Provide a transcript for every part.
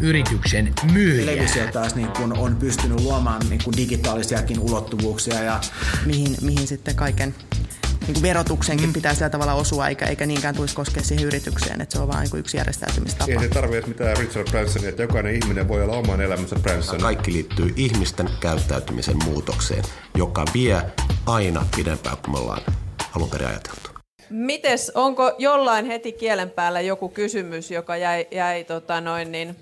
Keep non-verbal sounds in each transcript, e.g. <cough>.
yrityksen myyjää. Televisio taas niin kun on pystynyt luomaan niin kun digitaalisiakin ulottuvuuksia. Ja... Mihin, mihin sitten kaiken niin kuin verotuksenkin mm. pitää sillä tavalla osua, eikä, eikä niinkään tulisi koskea siihen yritykseen, että se on vain niin yksi järjestäytymistapa. Ei se tarvitse mitään Richard Bransonia, että jokainen ihminen voi olla oman elämänsä Branson. Kaikki liittyy ihmisten käyttäytymisen muutokseen, joka vie aina pidempään kuin me ollaan alun perin ajateltu. Mites, onko jollain heti kielen päällä joku kysymys, joka jäi, jäi tota noin, niin,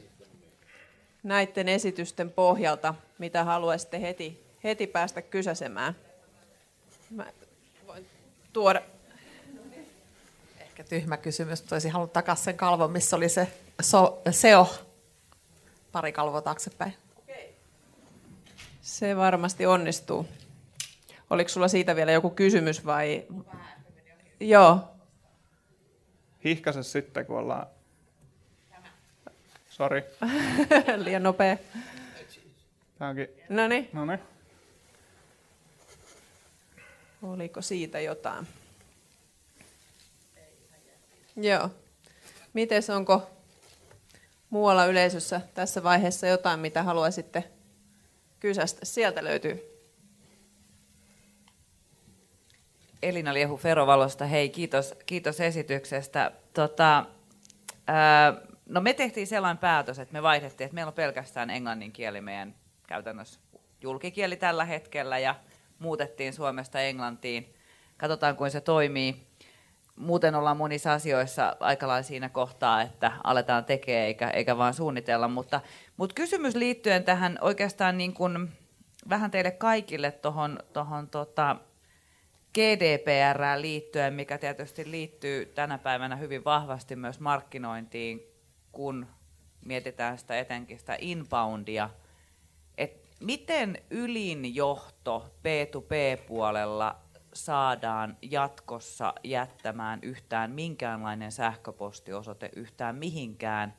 näiden esitysten pohjalta, mitä haluaisitte heti, heti päästä kysäsemään? Mä voin tuoda. Ehkä tyhmä kysymys, mutta olisin halunnut takaisin sen kalvon, missä oli se so, SEO pari kalvoa taaksepäin. Se varmasti onnistuu. Oliko sulla siitä vielä joku kysymys vai? Joo. Hihkase sitten, kun ollaan Sori. <laughs> Liian nopea. Tämä onkin... No niin. No niin. Oliko siitä jotain? Joo. Mites onko muualla yleisössä tässä vaiheessa jotain, mitä haluaisitte kysästä? Sieltä löytyy. Elina Liehu Ferovalosta, hei kiitos, kiitos esityksestä. Tota, ää, no me tehtiin sellainen päätös, että me vaihdettiin, että meillä on pelkästään englannin kieli meidän käytännössä julkikieli tällä hetkellä ja muutettiin Suomesta Englantiin. Katsotaan, kuin se toimii. Muuten ollaan monissa asioissa aika lailla siinä kohtaa, että aletaan tekemään eikä, eikä vaan suunnitella. Mutta, mutta kysymys liittyen tähän oikeastaan niin kuin vähän teille kaikille tuohon tohon, tota, GDPR liittyen, mikä tietysti liittyy tänä päivänä hyvin vahvasti myös markkinointiin, kun mietitään sitä etenkin sitä inboundia, että miten ylin johto P2P-puolella saadaan jatkossa jättämään yhtään minkäänlainen sähköpostiosoite yhtään mihinkään,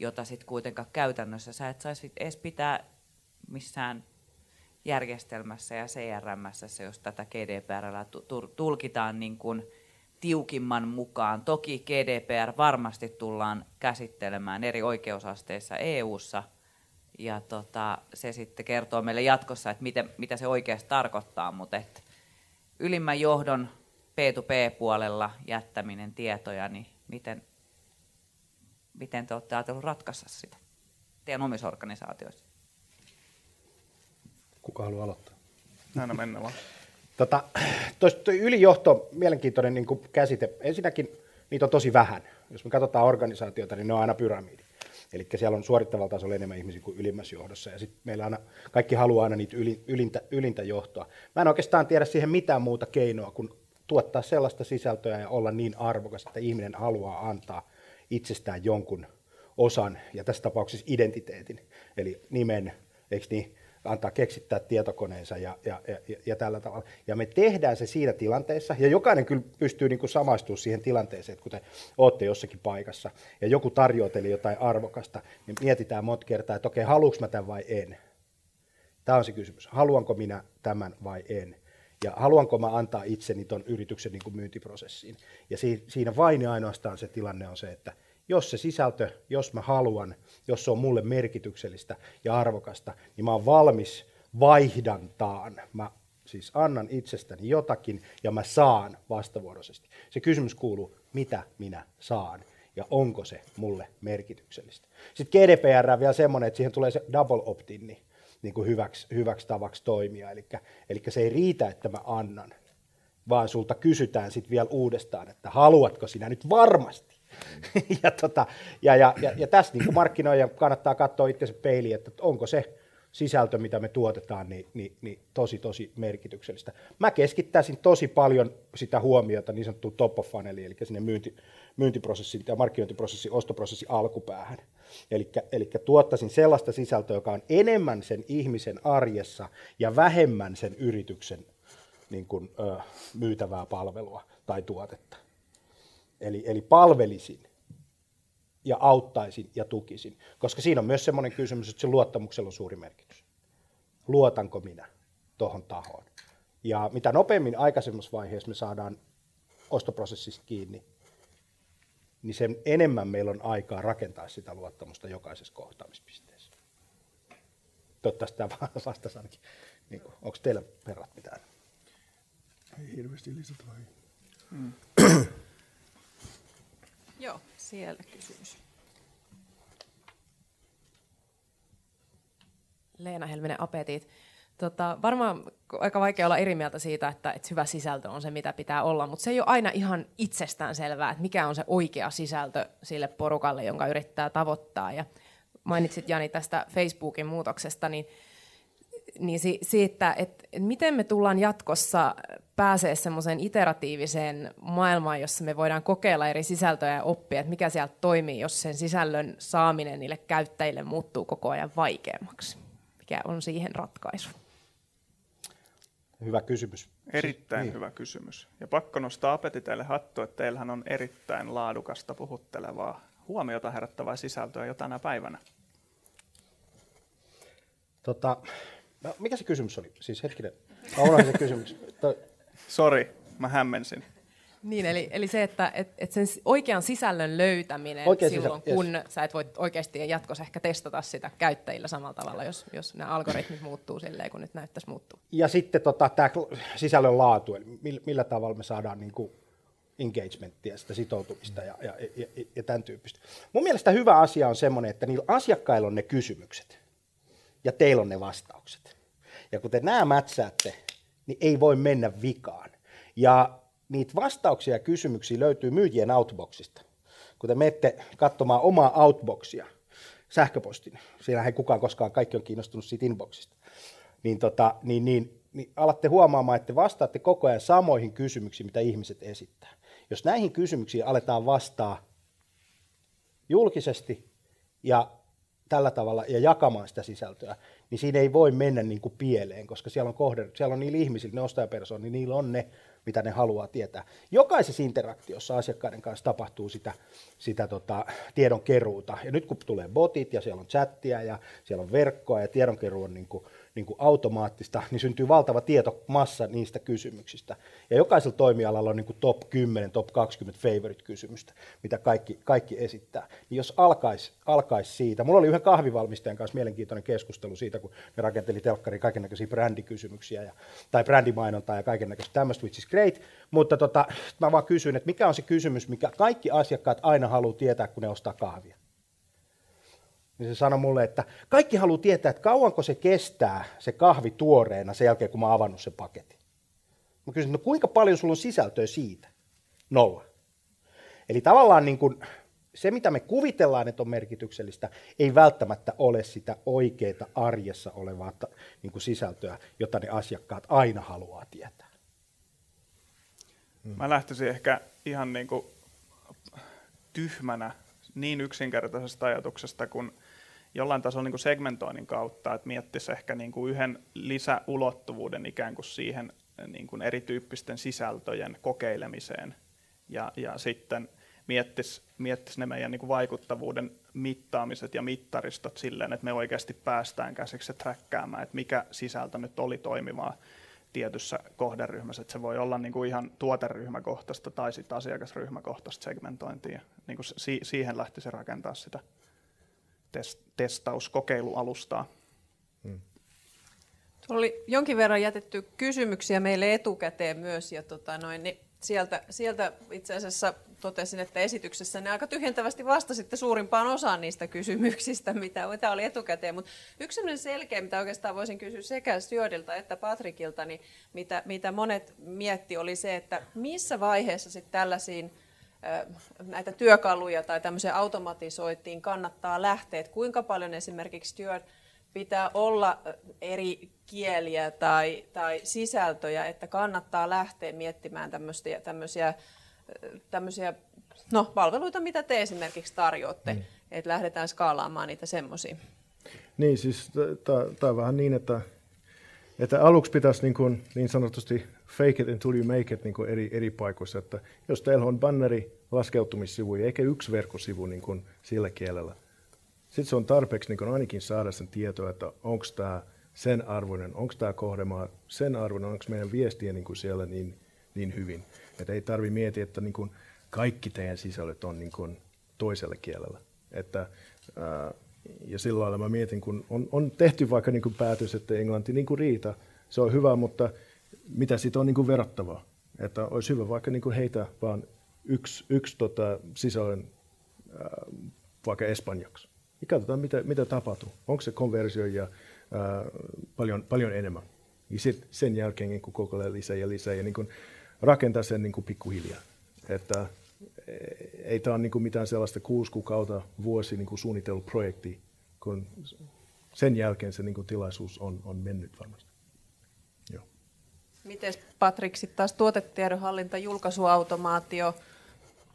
jota sitten kuitenkaan käytännössä sä et saisi edes pitää missään järjestelmässä ja CRMssä, jos tätä GDPR tulkitaan niin kuin tiukimman mukaan. Toki GDPR varmasti tullaan käsittelemään eri oikeusasteissa EU:ssa ja tota, se sitten kertoo meille jatkossa, että miten, mitä se oikeasti tarkoittaa, mutta että ylimmän johdon P2P-puolella jättäminen tietoja, niin miten, miten te olette ajatelleet ratkaista sitä teidän omissa organisaatioissa? Kuka haluaa aloittaa? Näin mennä vaan. Tota, tuo ylijohto, mielenkiintoinen niin käsite. Ensinnäkin niitä on tosi vähän. Jos me katsotaan organisaatiota, niin ne on aina pyramidi. Eli siellä on suorittavalla tasolla enemmän ihmisiä kuin ylimmässä johdossa. Ja sitten meillä aina, kaikki haluaa aina niitä ylintä, ylintä johtoa. Mä en oikeastaan tiedä siihen mitään muuta keinoa kuin tuottaa sellaista sisältöä ja olla niin arvokas, että ihminen haluaa antaa itsestään jonkun osan, ja tässä tapauksessa identiteetin, eli nimen, eikö niin, antaa keksittää tietokoneensa ja, ja, ja, ja tällä tavalla. Ja me tehdään se siinä tilanteessa, ja jokainen kyllä pystyy niin samaistumaan siihen tilanteeseen, että kun te olette jossakin paikassa, ja joku tarjoaa teille jotain arvokasta, niin mietitään monta kertaa, että okei, haluanko mä tämän vai en. Tämä on se kysymys. Haluanko minä tämän vai en? Ja haluanko mä antaa itseni tuon yrityksen niin kuin myyntiprosessiin? Ja siinä vain ja ainoastaan se tilanne on se, että jos se sisältö, jos mä haluan, jos se on mulle merkityksellistä ja arvokasta, niin mä oon valmis vaihdantaan. Mä siis annan itsestäni jotakin ja mä saan vastavuoroisesti. Se kysymys kuuluu, mitä minä saan ja onko se mulle merkityksellistä. Sitten GDPR on vielä semmoinen, että siihen tulee se double opt-in, niin kuin hyväksi, hyväksi tavaksi toimia. Eli, eli se ei riitä, että mä annan, vaan sulta kysytään sitten vielä uudestaan, että haluatko sinä nyt varmasti. <laughs> ja, tota, ja, ja, ja, ja tässä niin markkinoija kannattaa katsoa itsensä peiliin, että onko se sisältö, mitä me tuotetaan, niin, niin, niin tosi, tosi merkityksellistä. Mä keskittäisin tosi paljon sitä huomiota niin sanottuun top of funneliin, eli sinne myynti, myyntiprosessin ja markkinointiprosessin, ostoprosessin alkupäähän. Eli tuottaisin sellaista sisältöä, joka on enemmän sen ihmisen arjessa ja vähemmän sen yrityksen niin kuin, ö, myytävää palvelua tai tuotetta. Eli, eli palvelisin ja auttaisin ja tukisin. Koska siinä on myös semmoinen kysymys, että se luottamuksella on suuri merkitys. Luotanko minä tuohon tahoon? Ja mitä nopeammin aikaisemmassa vaiheessa me saadaan ostoprosessista kiinni, niin sen enemmän meillä on aikaa rakentaa sitä luottamusta jokaisessa kohtaamispisteessä. Toivottavasti tämä vastasi ainakin. Niin onko teillä perät mitään? Ei hirveästi lisätä Mm. Joo, siellä kysymys. Leena Helminen Apetit. Tota, varmaan aika vaikea olla eri mieltä siitä, että, että hyvä sisältö on se, mitä pitää olla, mutta se ei ole aina ihan itsestään selvää, että mikä on se oikea sisältö sille porukalle, jonka yrittää tavoittaa. Ja mainitsit Jani tästä Facebookin muutoksesta, niin niin si- siitä, että miten me tullaan jatkossa pääsee semmoiseen iteratiiviseen maailmaan, jossa me voidaan kokeilla eri sisältöjä ja oppia, että mikä sieltä toimii, jos sen sisällön saaminen niille käyttäjille muuttuu koko ajan vaikeammaksi. Mikä on siihen ratkaisu? Hyvä kysymys. Erittäin niin. hyvä kysymys. Ja pakko nostaa apetiteille hattu, että teillähän on erittäin laadukasta, puhuttelevaa, huomiota herättävää sisältöä jo tänä päivänä. Tota, No, mikä se kysymys oli? Siis hetkinen, mä se kysymys. Sori, mä hämmensin. Niin, eli, eli se, että et, et sen oikean sisällön löytäminen Oikea silloin, sisä, kun yes. sä et voi oikeasti jatkossa ehkä testata sitä käyttäjillä samalla tavalla, jos, jos nämä algoritmit muuttuu silleen, kun nyt näyttäisi muuttuu. Ja sitten tota, tämä sisällön laatu, eli millä, millä tavalla me saadaan niin kuin engagementtia, sitä sitoutumista ja, ja, ja, ja tämän tyyppistä. Mun mielestä hyvä asia on semmoinen, että niillä asiakkailla on ne kysymykset ja teillä on ne vastaukset. Ja kun te nämä mätsäätte, niin ei voi mennä vikaan. Ja niitä vastauksia ja kysymyksiä löytyy myyjien outboxista. Kun te menette katsomaan omaa outboxia, sähköpostin, siellä ei kukaan koskaan, kaikki on kiinnostunut siitä inboxista, niin, tota, niin, niin, niin alatte huomaamaan, että te vastaatte koko ajan samoihin kysymyksiin, mitä ihmiset esittää. Jos näihin kysymyksiin aletaan vastaa julkisesti ja tällä tavalla ja jakamaan sitä sisältöä, niin siinä ei voi mennä niin kuin pieleen, koska siellä on, kohde, siellä on niillä ihmisillä, ne ostajapersoonilla, niin niillä on ne, mitä ne haluaa tietää. Jokaisessa interaktiossa asiakkaiden kanssa tapahtuu sitä, sitä tota, tiedon keruuta. Ja nyt kun tulee botit ja siellä on chattia ja siellä on verkkoa ja tiedonkeruu on niin kuin niin kuin automaattista, niin syntyy valtava tietomassa niistä kysymyksistä. Ja jokaisella toimialalla on niin kuin top 10, top 20 favorite-kysymystä, mitä kaikki, kaikki esittää. Niin jos alkaisi alkais siitä, mulla oli yhden kahvivalmistajan kanssa mielenkiintoinen keskustelu siitä, kun ne rakenteli telkkari kaikenlaisia brändikysymyksiä ja, tai brändimainontaa ja kaikenlaista tämmöistä, which is great, mutta tota, mä vaan kysyin, että mikä on se kysymys, mikä kaikki asiakkaat aina haluaa tietää, kun ne ostaa kahvia niin se sanoi mulle, että kaikki haluaa tietää, että kauanko se kestää se kahvi tuoreena sen jälkeen, kun mä oon avannut sen paketin. Mä kysyin, no kuinka paljon sulla on sisältöä siitä? Nolla. Eli tavallaan niin kuin se, mitä me kuvitellaan, että on merkityksellistä, ei välttämättä ole sitä oikeaa arjessa olevaa niin kuin sisältöä, jota ne asiakkaat aina haluaa tietää. Mä lähtisin ehkä ihan niin kuin tyhmänä niin yksinkertaisesta ajatuksesta, kun jollain tasolla niin kuin segmentoinnin kautta, että miettisi ehkä niin kuin yhden lisäulottuvuuden ikään kuin siihen niin kuin erityyppisten sisältöjen kokeilemiseen ja, ja sitten miettisi, miettisi ne meidän niin kuin vaikuttavuuden mittaamiset ja mittaristot silleen, että me oikeasti päästään käsiksi träkkäämään, että mikä sisältö nyt oli toimivaa tietyssä kohderyhmässä, että se voi olla niin kuin ihan tuoteryhmäkohtaista tai sitten asiakasryhmäkohtaista segmentointia. Niin kuin si- siihen lähtisi rakentaa sitä testauskokeilualustaa. Hmm. Tuolla oli jonkin verran jätetty kysymyksiä meille etukäteen myös, ja tota noin, niin sieltä, sieltä itse asiassa totesin, että esityksessä ne aika tyhjentävästi vastasitte suurimpaan osaan niistä kysymyksistä, mitä, mitä oli etukäteen. Mutta yksi sellainen selkeä, mitä oikeastaan voisin kysyä sekä Stewardilta että Patrikilta, niin mitä, mitä monet mietti, oli se, että missä vaiheessa sitten tällaisiin näitä työkaluja tai tämmöiseen automatisoitiin kannattaa lähteä, että kuinka paljon esimerkiksi Steward pitää olla eri kieliä tai, tai sisältöjä, että kannattaa lähteä miettimään tämmöisiä, tämmöisiä, tämmöisiä no, palveluita, mitä te esimerkiksi tarjoatte, mm. että lähdetään skaalaamaan niitä semmoisia. Niin, siis tämä on vähän niin, että, että aluksi pitäisi niin, kuin, niin sanotusti fake it until you make it niin kuin eri, eri paikoissa, että jos teillä on banneri laskeutumissivuja eikä yksi verkkosivu niin kuin sillä kielellä, sitten se on tarpeeksi niin ainakin saada sen tietoa, että onko tämä sen arvoinen, onko tämä kohdemaa sen arvoinen, onko meidän viestiä niin kuin siellä niin, niin hyvin. Että ei tarvi miettiä, että niin kuin kaikki teidän sisällöt on niin kuin toisella kielellä. Että, ää, ja sillä lailla mä mietin, kun on, on tehty vaikka niin kuin päätös, että englanti niin kuin riitä, se on hyvä, mutta mitä siitä on niin kuin verrattavaa? Että olisi hyvä vaikka niin kuin heitä vaan yksi, yksi tota, sisällön ää, vaikka espanjaksi ja katsotaan, mitä, mitä tapahtuu. Onko se konversio ja ää, paljon, paljon enemmän. Ja sit, sen jälkeen niin koko ajan lisää ja lisää ja niin kuin rakentaa sen niin kuin pikkuhiljaa. Että e, ei tämä ole niin kuin mitään sellaista kuusi kuukautta vuosi niin kuin suunnitellut projekti, kun sen jälkeen se niin kuin tilaisuus on, on mennyt varmasti. Miten Patrik sitten taas tuotetiedonhallinta, julkaisuautomaatio,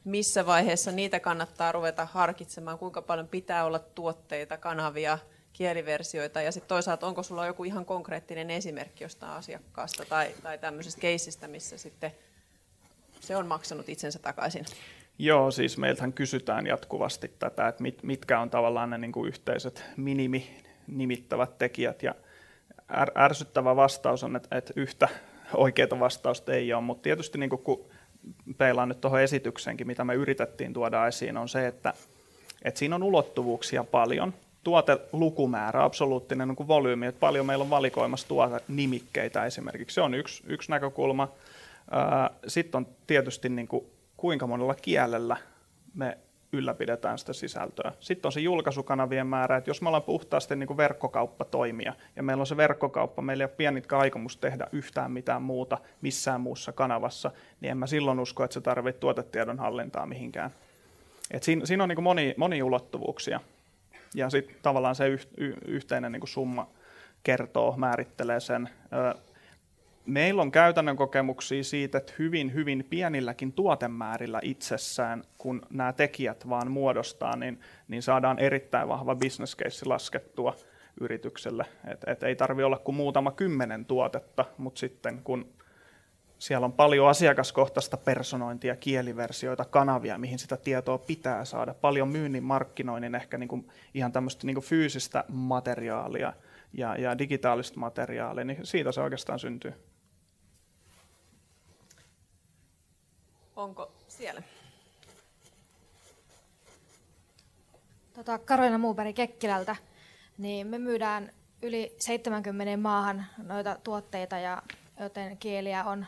missä vaiheessa niitä kannattaa ruveta harkitsemaan, kuinka paljon pitää olla tuotteita, kanavia, kieliversioita? Ja sitten toisaalta onko sulla joku ihan konkreettinen esimerkki jostain asiakkaasta tai, tai tämmöisestä keisistä, missä sitten se on maksanut itsensä takaisin? Joo, siis meiltähän kysytään jatkuvasti tätä, että mit, mitkä on tavallaan ne niin kuin yhteiset minimi nimittävät tekijät. Ja är, ärsyttävä vastaus on, että, että yhtä oikeaa vastausta ei ole, mutta tietysti niin kun peilaan nyt tuohon esitykseenkin, mitä me yritettiin tuoda esiin, on se, että, että siinä on ulottuvuuksia paljon. Tuotelukumäärä, absoluuttinen niin volyymi, että paljon meillä on valikoimassa nimikkeitä esimerkiksi. Se on yksi, yksi näkökulma. Sitten on tietysti niin kuin, kuinka monella kielellä me ylläpidetään sitä sisältöä. Sitten on se julkaisukanavien määrä, että jos me ollaan puhtaasti niin kuin verkkokauppa toimia ja meillä on se verkkokauppa, meillä ei ole pienitkään aikomus tehdä yhtään mitään muuta missään muussa kanavassa, niin en mä silloin usko, että se tarvitsee tuotetiedon hallintaa mihinkään. Et siinä, siinä on niin kuin moni, moni ulottuvuuksia ja sitten tavallaan se yh, y, yhteinen niin kuin summa kertoo, määrittelee sen meillä on käytännön kokemuksia siitä, että hyvin, hyvin pienilläkin tuotemäärillä itsessään, kun nämä tekijät vaan muodostaa, niin, niin saadaan erittäin vahva business case laskettua yritykselle. Et, et ei tarvi olla kuin muutama kymmenen tuotetta, mutta sitten kun siellä on paljon asiakaskohtaista personointia, kieliversioita, kanavia, mihin sitä tietoa pitää saada, paljon myynnin markkinoinnin, ehkä niin ihan tämmöistä niin kuin fyysistä materiaalia ja, ja digitaalista materiaalia, niin siitä se oikeastaan syntyy. Onko siellä? Tota, Karolina Muuberg Kekkilältä, niin me myydään yli 70 maahan noita tuotteita, ja joten kieliä on,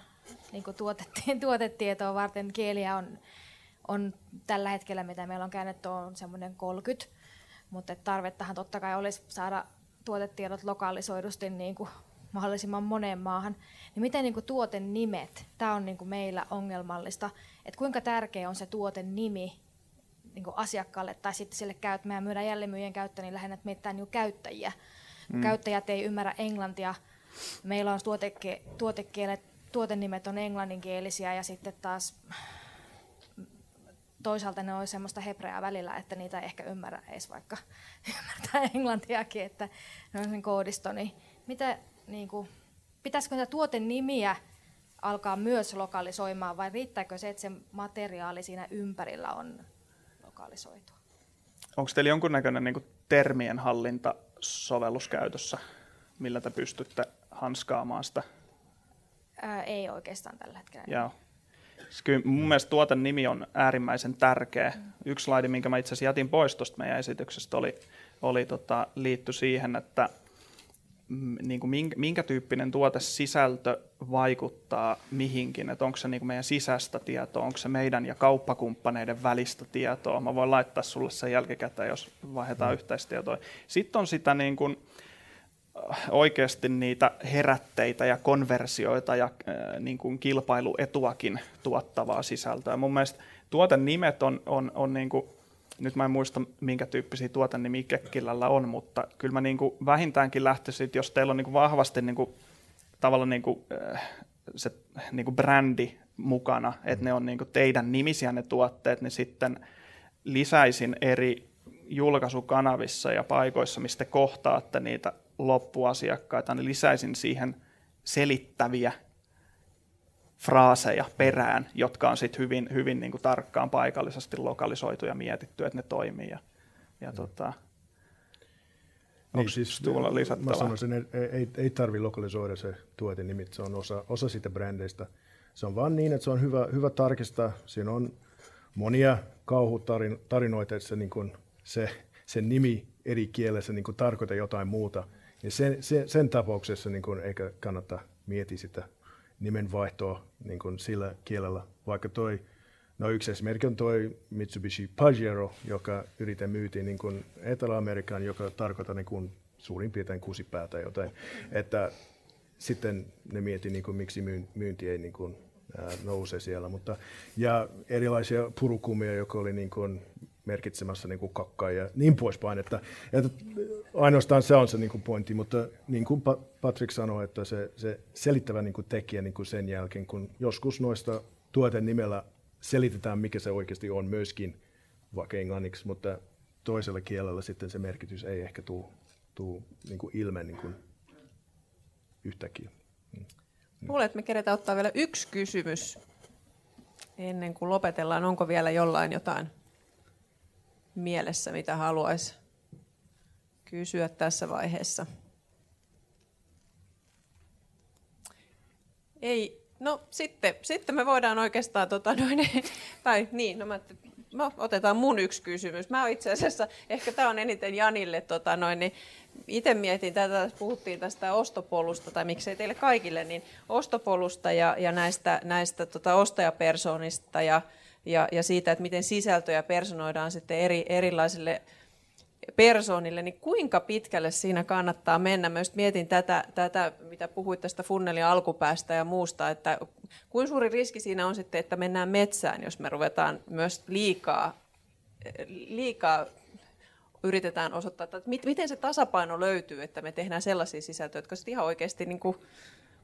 niin tuotettiin, <laughs> tuotetietoa varten kieliä on, on tällä hetkellä, mitä meillä on käännetty, on semmoinen 30, mutta tarvettahan totta kai olisi saada tuotetiedot lokalisoidusti niin kuin mahdollisimman moneen maahan, niin miten niin kuin tuoten nimet, tämä on niin kuin meillä ongelmallista, että kuinka tärkeä on se tuoten nimi niin kuin asiakkaalle tai sitten sille käyt, meidän myydään jälleenmyyjien käyttöön, niin lähinnä meitä niin käyttäjiä. Mm. Käyttäjät ei ymmärrä englantia, meillä on tuoteke, tuotekielet, tuotenimet on englanninkielisiä ja sitten taas toisaalta ne on semmoista hebreaa välillä, että niitä ei ehkä ymmärrä edes vaikka <laughs> ymmärtää englantiakin, että ne on sen koodisto. Niin mitä, niin kuin, pitäisikö näitä tuotenimiä alkaa myös lokalisoimaan vai riittääkö se, että se materiaali siinä ympärillä on lokalisoitu? Onko teillä jonkunnäköinen niin termien hallinta sovelluskäytössä, millä te pystytte hanskaamaan sitä? Ää, ei oikeastaan tällä hetkellä. Joo. Siis kyllä mun mielestä tuoten nimi on äärimmäisen tärkeä. Mm. Yksi slaidi, minkä mä itse asiassa jätin pois tuosta meidän esityksestä, oli, oli tota, liitty siihen, että niin kuin minkä, minkä tyyppinen tuotesisältö vaikuttaa mihinkin, että onko se niin kuin meidän sisäistä tietoa, onko se meidän ja kauppakumppaneiden välistä tietoa. Mä voin laittaa sulle sen jälkikäteen, jos vaihdetaan mm. yhteistietoa. Sitten on sitä niin kuin, oikeasti niitä herätteitä ja konversioita ja äh, niin kuin kilpailuetuakin tuottavaa sisältöä. Mun mielestä tuotenimet on, on, on niin kuin, nyt mä en muista minkä tyyppisiä tuotennimiä Kekkilällä on, mutta kyllä mä niin kuin vähintäänkin lähtisin, jos teillä on niin kuin vahvasti niin kuin, tavallaan niin kuin, äh, se niin kuin brändi mukana, että ne on niin kuin teidän nimisiä ne tuotteet, niin sitten lisäisin eri julkaisukanavissa ja paikoissa, mistä kohtaatte niitä loppuasiakkaita, niin lisäisin siihen selittäviä fraaseja perään, jotka on sitten hyvin, hyvin niin kuin tarkkaan paikallisesti lokalisoitu ja mietitty, että ne toimii. Ja, ja mm. tota, niin, siis, tuolla lisättävää? Mä sanoisin, että ei, ei, ei tarvitse lokalisoida se tuotenimi, se on osa, osa siitä brändeistä. Se on vaan niin, että se on hyvä, hyvä tarkistaa. Siinä on monia kauhutarinoita, että se, niin kuin, se, se nimi eri kielessä niin kuin tarkoittaa jotain muuta – ja sen, sen, sen tapauksessa niin kuin, eikä kannata miettiä sitä nimenvaihtoa niin kuin sillä kielellä, vaikka toi, no yksi esimerkki on toi Mitsubishi Pajero, joka yritetään myytiin niin kuin Etelä-Amerikan, joka tarkoittaa niin kuin suurin piirtein tai jotain. Että sitten ne mieti, niin kuin, miksi myynti ei niin kuin, nouse siellä. Mutta, ja erilaisia purukumia, joka oli niin kuin, merkitsemässä niin kuin kakkaa ja niin poispäin. Että, että ainoastaan se on se niin kuin pointti, mutta niin kuin Patrick sanoi, että se, se selittävä niin kuin tekijä niin kuin sen jälkeen, kun joskus noista tuoten nimellä selitetään, mikä se oikeasti on myöskin, vaikka englanniksi, mutta toisella kielellä sitten se merkitys ei ehkä tule tuu niin kuin ilme niin kuin yhtäkkiä. Mm. Luulen, että me keretään ottaa vielä yksi kysymys ennen kuin lopetellaan. Onko vielä jollain jotain mielessä, mitä haluaisi kysyä tässä vaiheessa? Ei, no sitten, sitten me voidaan oikeastaan, tota, noin, <laughs> tai niin, no mä, no, otetaan mun yksi kysymys. Mä itse asiassa, ehkä tämä on eniten Janille, tota, noin, niin itse mietin tätä, puhuttiin tästä ostopolusta, tai miksei teille kaikille, niin ostopolusta ja, ja näistä, näistä tota, ostajapersonista ja, ja, ja siitä, että miten sisältöjä personoidaan sitten eri, erilaisille persoonille, niin kuinka pitkälle siinä kannattaa mennä? Mä just mietin tätä, tätä, mitä puhuit tästä funnelin alkupäästä ja muusta, että kuinka suuri riski siinä on sitten, että mennään metsään, jos me ruvetaan myös liikaa, liikaa yritetään osoittaa, että miten se tasapaino löytyy, että me tehdään sellaisia sisältöjä, jotka sitten ihan oikeasti niin kuin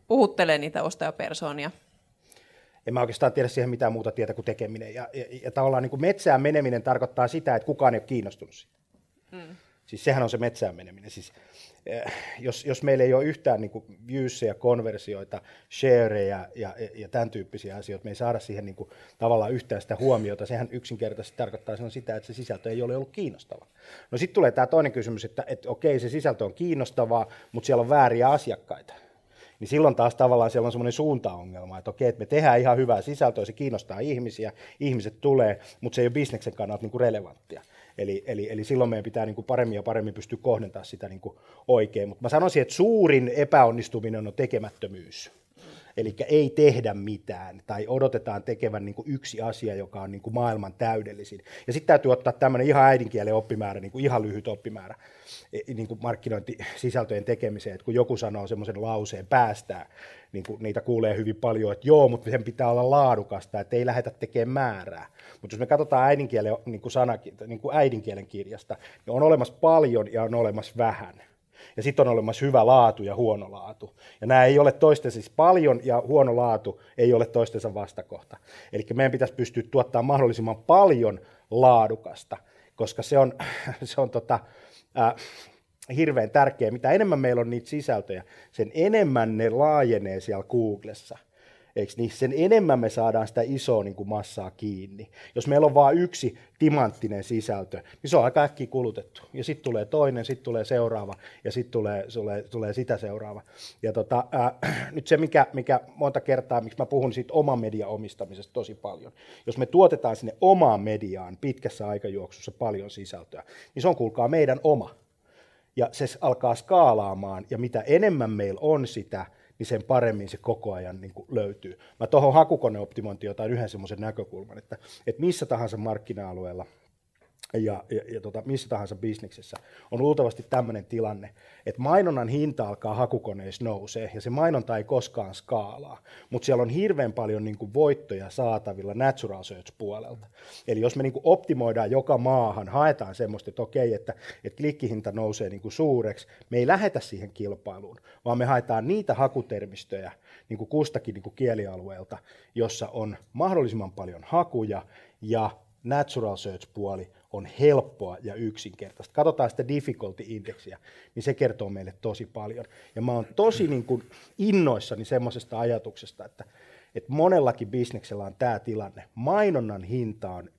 puhuttelee niitä ostajapersoonia en mä oikeastaan tiedä siihen mitään muuta tietä kuin tekeminen. Ja, ja, ja tavallaan niin kuin metsään meneminen tarkoittaa sitä, että kukaan ei ole kiinnostunut siitä. Mm. Siis sehän on se metsään meneminen. Siis, eh, jos, jos meillä ei ole yhtään niin viewsseja, konversioita, shareja ja, ja, ja tämän tyyppisiä asioita, me ei saada siihen niin kuin, tavallaan yhtään sitä huomiota. Sehän yksinkertaisesti tarkoittaa sitä, että se sisältö ei ole ollut kiinnostava. No sitten tulee tämä toinen kysymys, että, että okei, se sisältö on kiinnostavaa, mutta siellä on vääriä asiakkaita niin silloin taas tavallaan siellä on semmoinen suuntaongelma, että okei, että me tehdään ihan hyvää sisältöä, se kiinnostaa ihmisiä, ihmiset tulee, mutta se ei ole bisneksen kannalta niin kuin relevanttia. Eli, eli, eli silloin meidän pitää niin kuin paremmin ja paremmin pystyä kohdentamaan sitä niin kuin oikein. Mutta mä sanoisin, että suurin epäonnistuminen on tekemättömyys. Eli ei tehdä mitään tai odotetaan tekevän niin kuin yksi asia, joka on niin kuin maailman täydellisin. Ja sitten täytyy ottaa tämmöinen ihan äidinkielen oppimäärä, niin kuin ihan lyhyt oppimäärä e, niin kuin markkinointisisältöjen tekemiseen. Että kun joku sanoo semmoisen lauseen päästään, niin kuin niitä kuulee hyvin paljon, että joo, mutta sen pitää olla laadukasta, että ei lähdetä tekemään määrää. Mutta jos me katsotaan äidinkielen, niin kuin sanakin, niin kuin äidinkielen kirjasta, niin on olemassa paljon ja on olemassa vähän. Ja sitten on olemassa hyvä laatu ja huono laatu. Ja nämä ei ole toistensa, siis paljon ja huono laatu ei ole toistensa vastakohta. Eli meidän pitäisi pystyä tuottamaan mahdollisimman paljon laadukasta, koska se on, <laughs> se on tota, äh, hirveän tärkeää. Mitä enemmän meillä on niitä sisältöjä, sen enemmän ne laajenee siellä Googlessa. Eikö niin? Sen enemmän me saadaan sitä isoa niin kuin massaa kiinni. Jos meillä on vain yksi timanttinen sisältö, niin se on aika äkkiä kulutettu. Ja sitten tulee toinen, sitten tulee seuraava, ja sitten tulee, tulee, tulee sitä seuraava. Ja tota, äh, <clears throat> nyt se, mikä, mikä monta kertaa, miksi mä puhun siitä oman median omistamisesta tosi paljon. Jos me tuotetaan sinne omaan mediaan pitkässä aikajuoksussa paljon sisältöä, niin se on kuulkaa meidän oma ja se alkaa skaalaamaan, ja mitä enemmän meillä on sitä, niin sen paremmin se koko ajan niin kuin löytyy. Mä tuohon hakukoneoptimointiin otan yhden semmoisen näkökulman, että, että missä tahansa markkina-alueella – ja, ja, ja tota, missä tahansa bisneksessä, on luultavasti tämmöinen tilanne, että mainonnan hinta alkaa hakukoneissa nousee, ja se mainonta ei koskaan skaalaa, mutta siellä on hirveän paljon niin kuin voittoja saatavilla natural search puolelta. Eli jos me niin kuin optimoidaan joka maahan, haetaan semmoista, että okei, että, että klikkihinta nousee niin kuin suureksi, me ei lähetä siihen kilpailuun, vaan me haetaan niitä hakutermistöjä niin kuin kustakin niin kuin kielialueelta, jossa on mahdollisimman paljon hakuja, ja natural search-puoli on helppoa ja yksinkertaista. Katsotaan sitä difficulty-indeksiä, niin se kertoo meille tosi paljon. Ja mä oon tosi niin kuin innoissani semmoisesta ajatuksesta, että, että monellakin bisneksellä on tämä tilanne. Mainonnan hinta on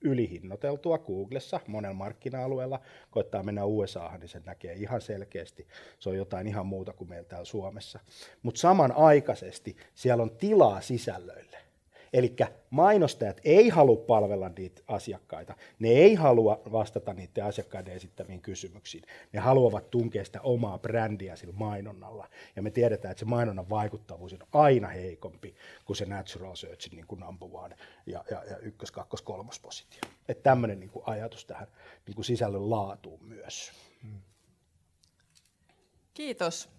ylihinnoiteltua Googlessa monella markkina-alueella. Koittaa mennä USAhan, niin se näkee ihan selkeästi. Se on jotain ihan muuta kuin meillä täällä Suomessa. Mutta samanaikaisesti siellä on tilaa sisällöille. Eli mainostajat ei halua palvella niitä asiakkaita, ne ei halua vastata niiden asiakkaiden esittämiin kysymyksiin, ne haluavat tunkea sitä omaa brändiä sillä mainonnalla. Ja me tiedetään, että se mainonnan vaikuttavuus on aina heikompi kuin se natural search niin kuin number one ja, ja, ja ykkös, kakkos, kolmos positio. Että tämmöinen niin ajatus tähän niin kuin sisällön laatuun myös. Kiitos.